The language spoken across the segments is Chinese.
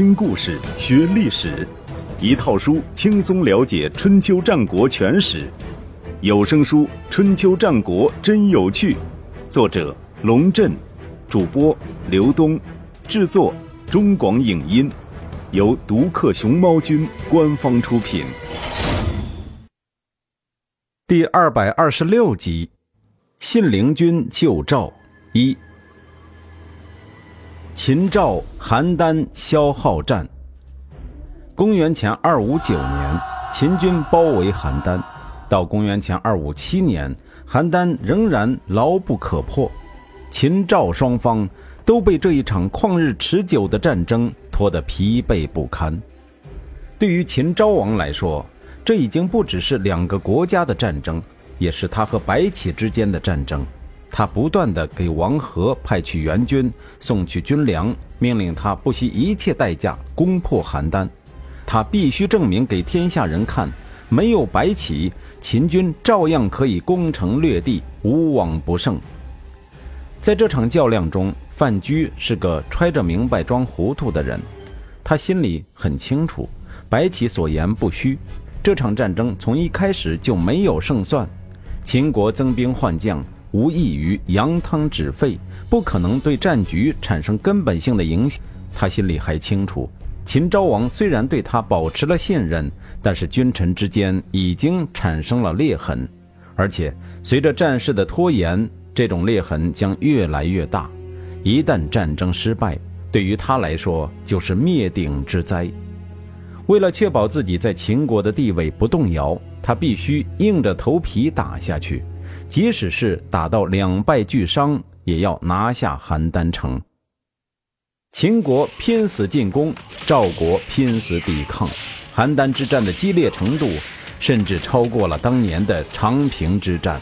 听故事学历史，一套书轻松了解春秋战国全史。有声书《春秋战国真有趣》，作者龙震，主播刘东，制作中广影音，由独克熊猫君官方出品。第二百二十六集，信陵君救赵一。秦赵邯郸消耗战。公元前二五九年，秦军包围邯郸，到公元前二五七年，邯郸仍然牢不可破。秦赵双方都被这一场旷日持久的战争拖得疲惫不堪。对于秦昭王来说，这已经不只是两个国家的战争，也是他和白起之间的战争。他不断地给王和派去援军，送去军粮，命令他不惜一切代价攻破邯郸。他必须证明给天下人看，没有白起，秦军照样可以攻城略地，无往不胜。在这场较量中，范雎是个揣着明白装糊涂的人，他心里很清楚，白起所言不虚。这场战争从一开始就没有胜算，秦国增兵换将。无异于扬汤止沸，不可能对战局产生根本性的影响。他心里还清楚，秦昭王虽然对他保持了信任，但是君臣之间已经产生了裂痕，而且随着战事的拖延，这种裂痕将越来越大。一旦战争失败，对于他来说就是灭顶之灾。为了确保自己在秦国的地位不动摇，他必须硬着头皮打下去。即使是打到两败俱伤，也要拿下邯郸城。秦国拼死进攻，赵国拼死抵抗。邯郸之战的激烈程度，甚至超过了当年的长平之战。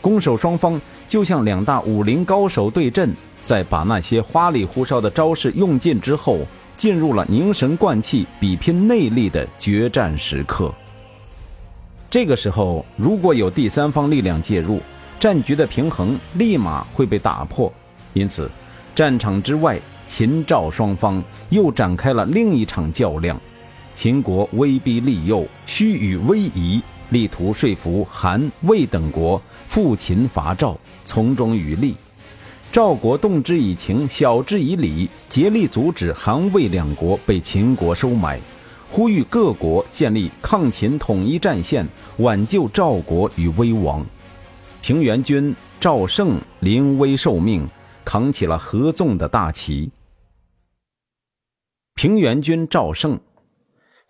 攻守双方就像两大武林高手对阵，在把那些花里胡哨的招式用尽之后，进入了凝神贯气、比拼内力的决战时刻。这个时候，如果有第三方力量介入，战局的平衡立马会被打破。因此，战场之外，秦赵双方又展开了另一场较量。秦国威逼利诱，虚与委蛇，力图说服韩、魏等国复秦伐赵，从中渔利。赵国动之以情，晓之以理，竭力阻止韩、魏两国被秦国收买。呼吁各国建立抗秦统一战线，挽救赵国于危亡。平原君赵胜临危受命，扛起了合纵的大旗。平原君赵胜，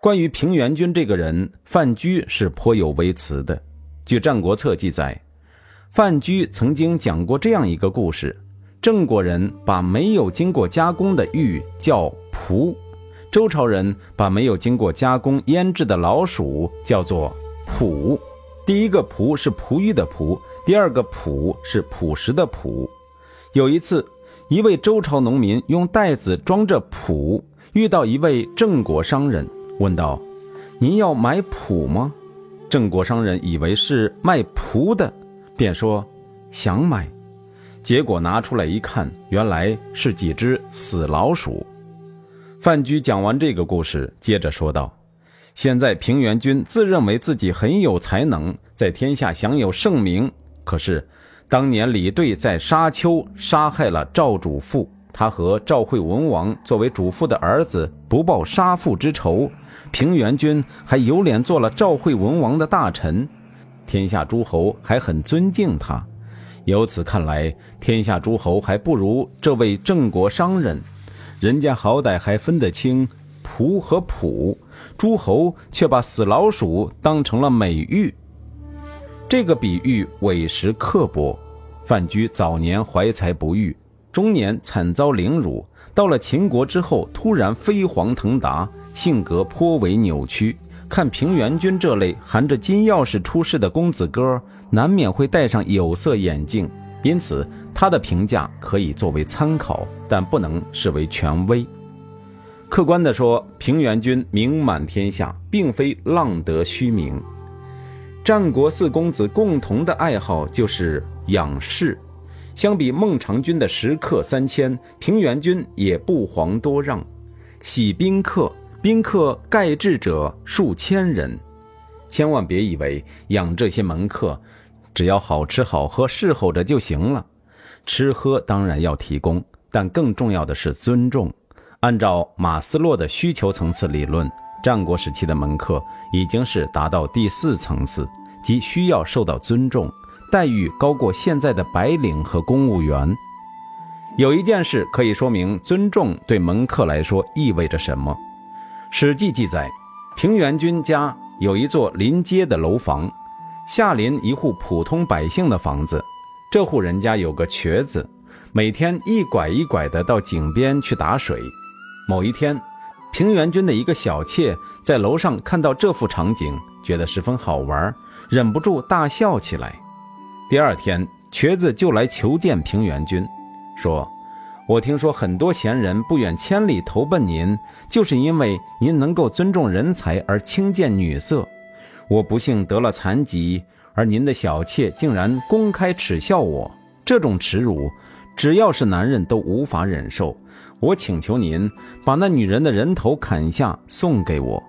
关于平原君这个人，范雎是颇有微词的。据《战国策》记载，范雎曾经讲过这样一个故事：郑国人把没有经过加工的玉叫璞。周朝人把没有经过加工腌制的老鼠叫做璞，第一个璞是璞玉的璞，第二个璞是朴实的朴。有一次，一位周朝农民用袋子装着璞，遇到一位郑国商人，问道：“您要买璞吗？”郑国商人以为是卖璞的，便说：“想买。”结果拿出来一看，原来是几只死老鼠。范雎讲完这个故事，接着说道：“现在平原君自认为自己很有才能，在天下享有盛名。可是，当年李队在沙丘杀害了赵主父，他和赵惠文王作为主父的儿子，不报杀父之仇。平原君还有脸做了赵惠文王的大臣，天下诸侯还很尊敬他。由此看来，天下诸侯还不如这位郑国商人。”人家好歹还分得清仆和仆，诸侯却把死老鼠当成了美玉。这个比喻委实刻薄。范雎早年怀才不遇，中年惨遭凌辱，到了秦国之后突然飞黄腾达，性格颇为扭曲。看平原君这类含着金钥匙出世的公子哥，难免会戴上有色眼镜。因此，他的评价可以作为参考，但不能视为权威。客观地说，平原君名满天下，并非浪得虚名。战国四公子共同的爱好就是养士，相比孟尝君的食客三千，平原君也不遑多让。喜宾客，宾客盖至者数千人。千万别以为养这些门客，只要好吃好喝侍候着就行了。吃喝当然要提供，但更重要的是尊重。按照马斯洛的需求层次理论，战国时期的门客已经是达到第四层次，即需要受到尊重，待遇高过现在的白领和公务员。有一件事可以说明尊重对门客来说意味着什么。《史记》记载，平原君家有一座临街的楼房，下临一户普通百姓的房子。这户人家有个瘸子，每天一拐一拐的到井边去打水。某一天，平原君的一个小妾在楼上看到这幅场景，觉得十分好玩，忍不住大笑起来。第二天，瘸子就来求见平原君。说：“我听说很多贤人不远千里投奔您，就是因为您能够尊重人才而轻贱女色。我不幸得了残疾，而您的小妾竟然公开耻笑我，这种耻辱，只要是男人都无法忍受。我请求您把那女人的人头砍下送给我。”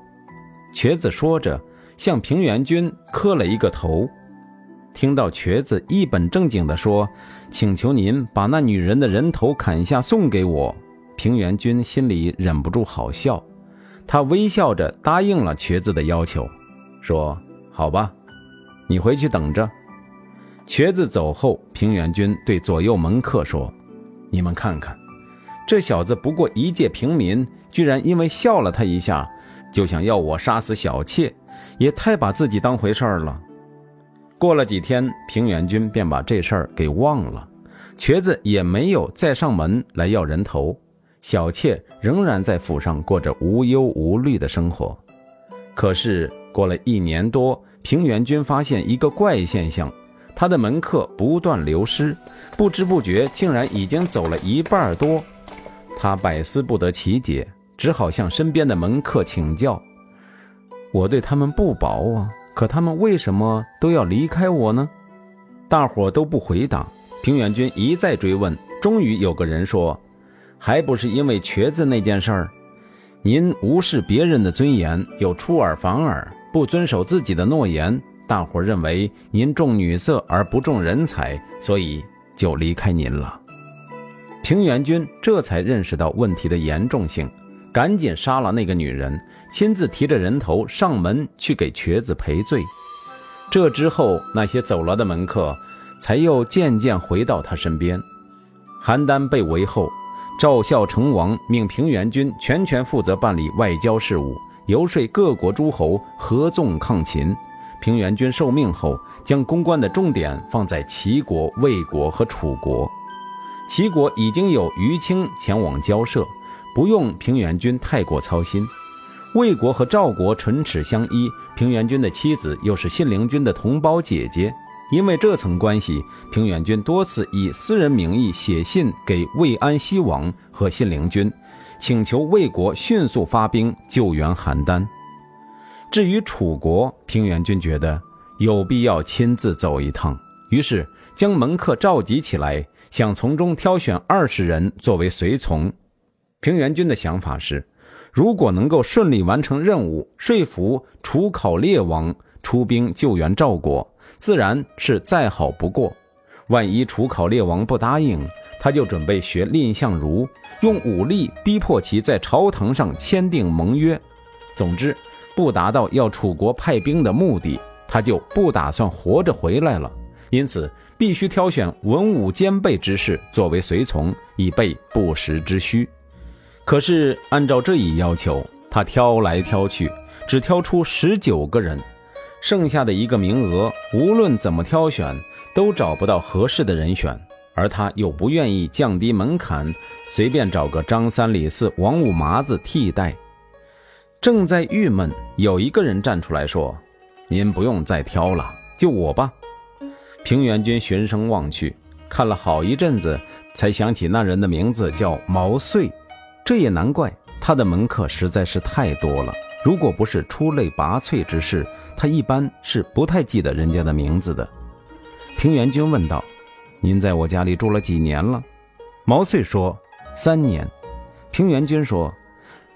瘸子说着，向平原君磕了一个头。听到瘸子一本正经地说。请求您把那女人的人头砍下送给我。平原君心里忍不住好笑，他微笑着答应了瘸子的要求，说：“好吧，你回去等着。”瘸子走后，平原君对左右门客说：“你们看看，这小子不过一介平民，居然因为笑了他一下，就想要我杀死小妾，也太把自己当回事儿了。”过了几天，平原君便把这事儿给忘了，瘸子也没有再上门来要人头，小妾仍然在府上过着无忧无虑的生活。可是过了一年多，平原君发现一个怪现象，他的门客不断流失，不知不觉竟然已经走了一半多。他百思不得其解，只好向身边的门客请教：“我对他们不薄啊。”可他们为什么都要离开我呢？大伙都不回答。平原君一再追问，终于有个人说：“还不是因为瘸子那件事儿。您无视别人的尊严，又出尔反尔，不遵守自己的诺言。大伙认为您重女色而不重人才，所以就离开您了。”平原君这才认识到问题的严重性，赶紧杀了那个女人。亲自提着人头上门去给瘸子赔罪，这之后那些走了的门客才又渐渐回到他身边。邯郸被围后，赵孝成王命平原君全权负责办理外交事务，游说各国诸侯合纵抗秦。平原君受命后，将公关的重点放在齐国、魏国和楚国。齐国已经有于青前往交涉，不用平原君太过操心。魏国和赵国唇齿相依，平原君的妻子又是信陵君的同胞姐姐，因为这层关系，平原君多次以私人名义写信给魏安西王和信陵君，请求魏国迅速发兵救援邯郸。至于楚国，平原君觉得有必要亲自走一趟，于是将门客召集起来，想从中挑选二十人作为随从。平原君的想法是。如果能够顺利完成任务，说服楚考烈王出兵救援赵国，自然是再好不过。万一楚考烈王不答应，他就准备学蔺相如，用武力逼迫其在朝堂上签订盟约。总之，不达到要楚国派兵的目的，他就不打算活着回来了。因此，必须挑选文武兼备之士作为随从，以备不时之需。可是，按照这一要求，他挑来挑去，只挑出十九个人，剩下的一个名额，无论怎么挑选，都找不到合适的人选。而他又不愿意降低门槛，随便找个张三李四王五麻子替代。正在郁闷，有一个人站出来说：“您不用再挑了，就我吧。”平原君循声望去，看了好一阵子，才想起那人的名字叫毛遂。这也难怪，他的门客实在是太多了。如果不是出类拔萃之士，他一般是不太记得人家的名字的。平原君问道：“您在我家里住了几年了？”毛遂说：“三年。”平原君说：“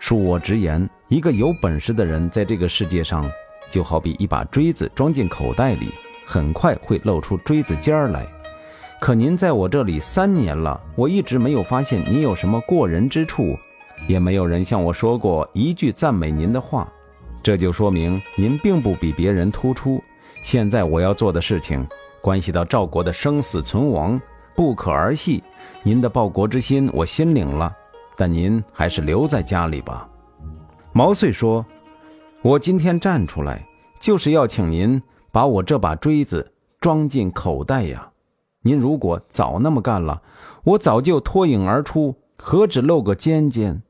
恕我直言，一个有本事的人在这个世界上，就好比一把锥子装进口袋里，很快会露出锥子尖儿来。可您在我这里三年了，我一直没有发现您有什么过人之处，也没有人向我说过一句赞美您的话，这就说明您并不比别人突出。现在我要做的事情，关系到赵国的生死存亡，不可儿戏。您的报国之心，我心领了。但您还是留在家里吧。毛遂说：“我今天站出来，就是要请您把我这把锥子装进口袋呀。您如果早那么干了，我早就脱颖而出，何止露个尖尖？”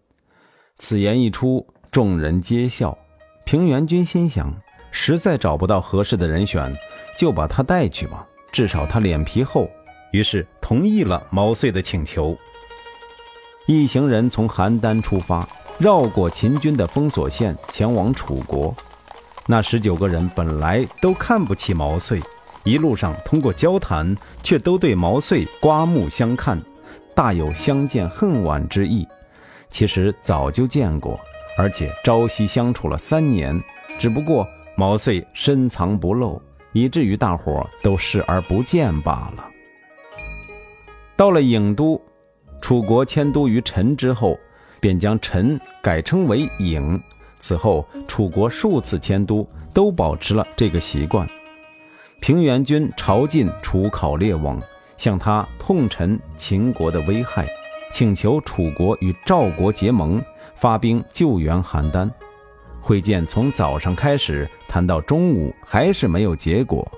此言一出，众人皆笑。平原君心想：实在找不到合适的人选，就把他带去吧，至少他脸皮厚。于是同意了毛遂的请求。一行人从邯郸出发，绕过秦军的封锁线，前往楚国。那十九个人本来都看不起毛遂，一路上通过交谈，却都对毛遂刮目相看，大有相见恨晚之意。其实早就见过，而且朝夕相处了三年，只不过毛遂深藏不露，以至于大伙都视而不见罢了。到了郢都。楚国迁都于陈之后，便将陈改称为郢。此后，楚国数次迁都都保持了这个习惯。平原君朝觐楚考烈王，向他痛陈秦国的危害，请求楚国与赵国结盟，发兵救援邯郸。会见从早上开始谈到中午，还是没有结果。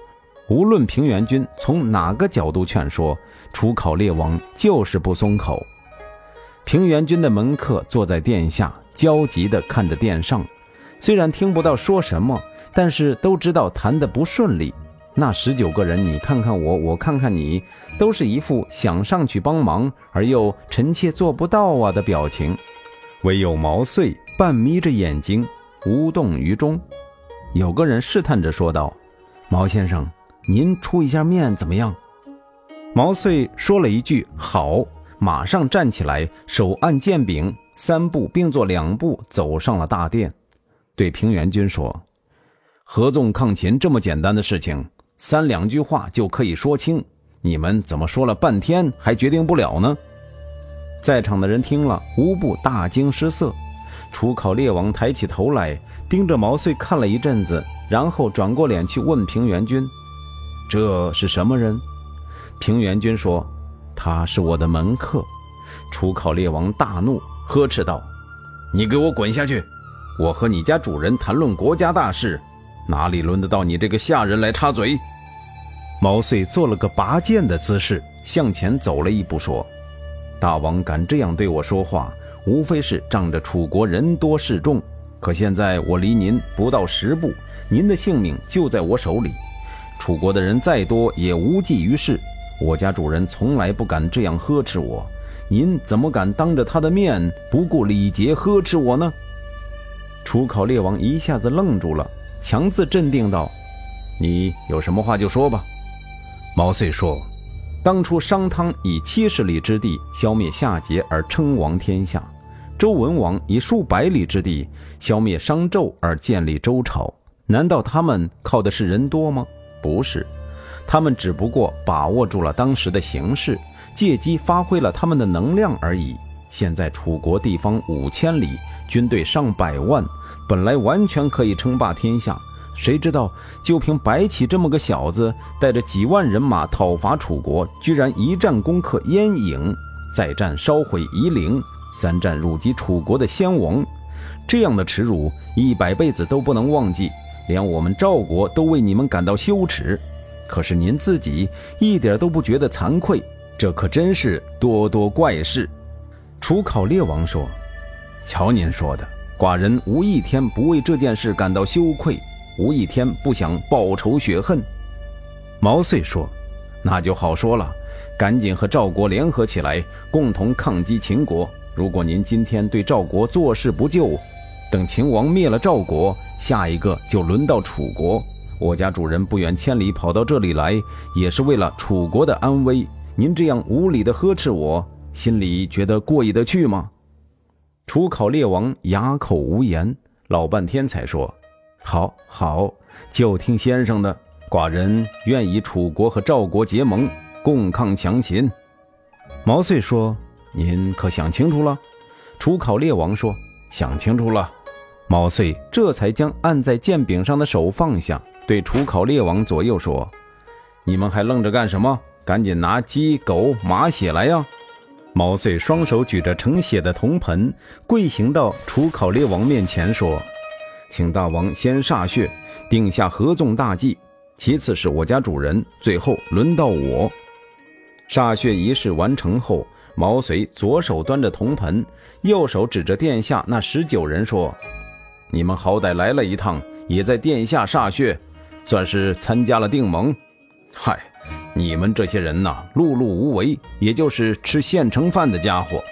无论平原君从哪个角度劝说。楚考烈王就是不松口。平原君的门客坐在殿下，焦急地看着殿上。虽然听不到说什么，但是都知道谈得不顺利。那十九个人，你看看我，我看看你，都是一副想上去帮忙而又臣妾做不到啊的表情。唯有毛遂半眯着眼睛，无动于衷。有个人试探着说道：“毛先生，您出一下面怎么样？”毛遂说了一句“好”，马上站起来，手按剑柄，三步并作两步走上了大殿，对平原君说：“合纵抗秦这么简单的事情，三两句话就可以说清，你们怎么说了半天还决定不了呢？”在场的人听了，无不大惊失色。楚考烈王抬起头来，盯着毛遂看了一阵子，然后转过脸去问平原君：“这是什么人？”平原君说：“他是我的门客。”楚考烈王大怒，呵斥道：“你给我滚下去！我和你家主人谈论国家大事，哪里轮得到你这个下人来插嘴？”毛遂做了个拔剑的姿势，向前走了一步，说：“大王敢这样对我说话，无非是仗着楚国人多势众。可现在我离您不到十步，您的性命就在我手里。楚国的人再多，也无济于事。”我家主人从来不敢这样呵斥我，您怎么敢当着他的面不顾礼节呵斥我呢？楚考烈王一下子愣住了，强自镇定道：“你有什么话就说吧。”毛遂说：“当初商汤以七十里之地消灭夏桀而称王天下，周文王以数百里之地消灭商纣而建立周朝，难道他们靠的是人多吗？不是。”他们只不过把握住了当时的形势，借机发挥了他们的能量而已。现在楚国地方五千里，军队上百万，本来完全可以称霸天下。谁知道就凭白起这么个小子，带着几万人马讨伐楚国，居然一战攻克燕郢，再战烧毁夷陵，三战辱击楚国的先王。这样的耻辱，一百辈子都不能忘记，连我们赵国都为你们感到羞耻。可是您自己一点都不觉得惭愧，这可真是多多怪事。楚考烈王说：“瞧您说的，寡人无一天不为这件事感到羞愧，无一天不想报仇雪恨。”毛遂说：“那就好说了，赶紧和赵国联合起来，共同抗击秦国。如果您今天对赵国坐视不救，等秦王灭了赵国，下一个就轮到楚国。”我家主人不远千里跑到这里来，也是为了楚国的安危。您这样无理的呵斥我，心里觉得过意得去吗？楚考烈王哑口无言，老半天才说：“好，好，就听先生的。寡人愿与楚国和赵国结盟，共抗强秦。”毛遂说：“您可想清楚了？”楚考烈王说：“想清楚了。”毛遂这才将按在剑柄上的手放下，对楚考烈王左右说：“你们还愣着干什么？赶紧拿鸡、狗、马血来呀！”毛遂双手举着盛血的铜盆，跪行到楚考烈王面前说：“请大王先歃血，定下合纵大计。其次是我家主人，最后轮到我。”歃血仪式完成后，毛遂左手端着铜盆，右手指着殿下那十九人说。你们好歹来了一趟，也在殿下歃血，算是参加了定盟。嗨，你们这些人呐，碌碌无为，也就是吃现成饭的家伙。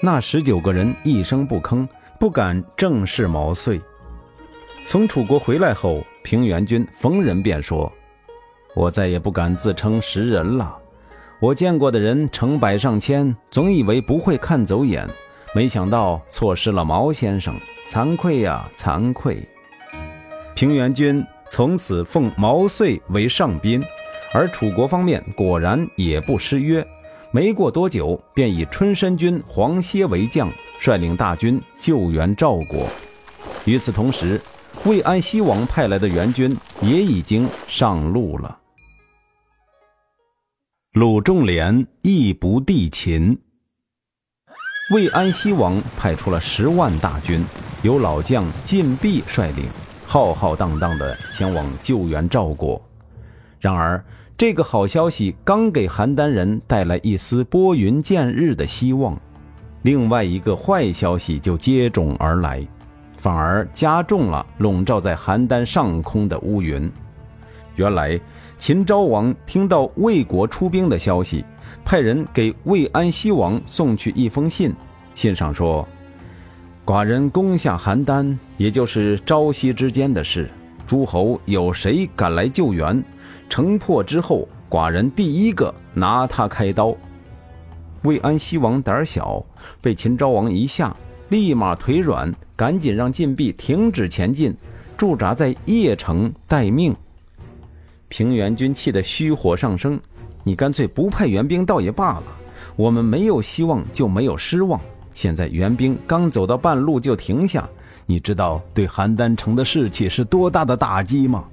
那十九个人一声不吭，不敢正视毛遂。从楚国回来后，平原君逢人便说：“我再也不敢自称识人了。我见过的人成百上千，总以为不会看走眼。”没想到错失了毛先生，惭愧呀，惭愧！平原君从此奉毛遂为上宾，而楚国方面果然也不失约。没过多久，便以春申君黄歇为将，率领大军救援赵国。与此同时，魏安西王派来的援军也已经上路了。鲁仲连亦不帝秦。魏安西王派出了十万大军，由老将晋鄙率领，浩浩荡荡地前往救援赵国。然而，这个好消息刚给邯郸人带来一丝拨云见日的希望，另外一个坏消息就接踵而来，反而加重了笼罩在邯郸上空的乌云。原来，秦昭王听到魏国出兵的消息。派人给魏安西王送去一封信，信上说：“寡人攻下邯郸，也就是朝夕之间的事。诸侯有谁敢来救援，城破之后，寡人第一个拿他开刀。”魏安西王胆小，被秦昭王一吓，立马腿软，赶紧让晋鄙停止前进，驻扎在邺城待命。平原君气得虚火上升。你干脆不派援兵倒也罢了，我们没有希望就没有失望。现在援兵刚走到半路就停下，你知道对邯郸城的士气是多大的打击吗？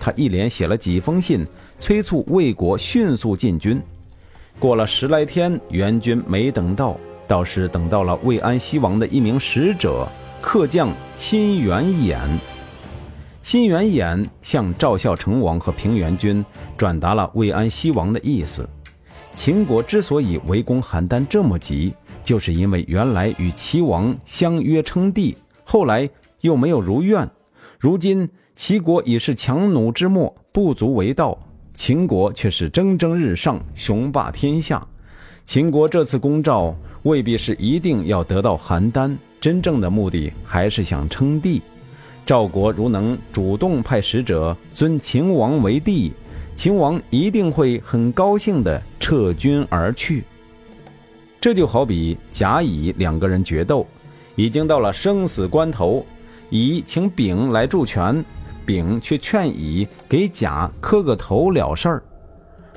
他一连写了几封信，催促魏国迅速进军。过了十来天，援军没等到，倒是等到了魏安西王的一名使者，客将辛元衍。辛元衍向赵孝成王和平原君转达了魏安西王的意思。秦国之所以围攻邯郸这么急，就是因为原来与齐王相约称帝，后来又没有如愿。如今齐国已是强弩之末，不足为道；秦国却是蒸蒸日上，雄霸天下。秦国这次攻赵，未必是一定要得到邯郸，真正的目的还是想称帝。赵国如能主动派使者尊秦王为帝，秦王一定会很高兴地撤军而去。这就好比甲乙两个人决斗，已经到了生死关头，乙请丙来助拳，丙却劝乙给甲磕个头了事儿。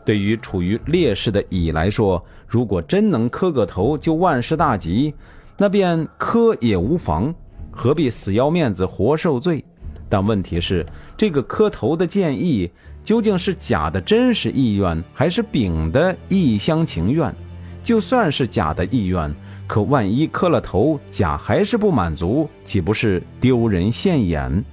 对于处于劣势的乙来说，如果真能磕个头就万事大吉，那便磕也无妨。何必死要面子活受罪？但问题是，这个磕头的建议究竟是甲的真实意愿，还是丙的一厢情愿？就算是甲的意愿，可万一磕了头，甲还是不满足，岂不是丢人现眼？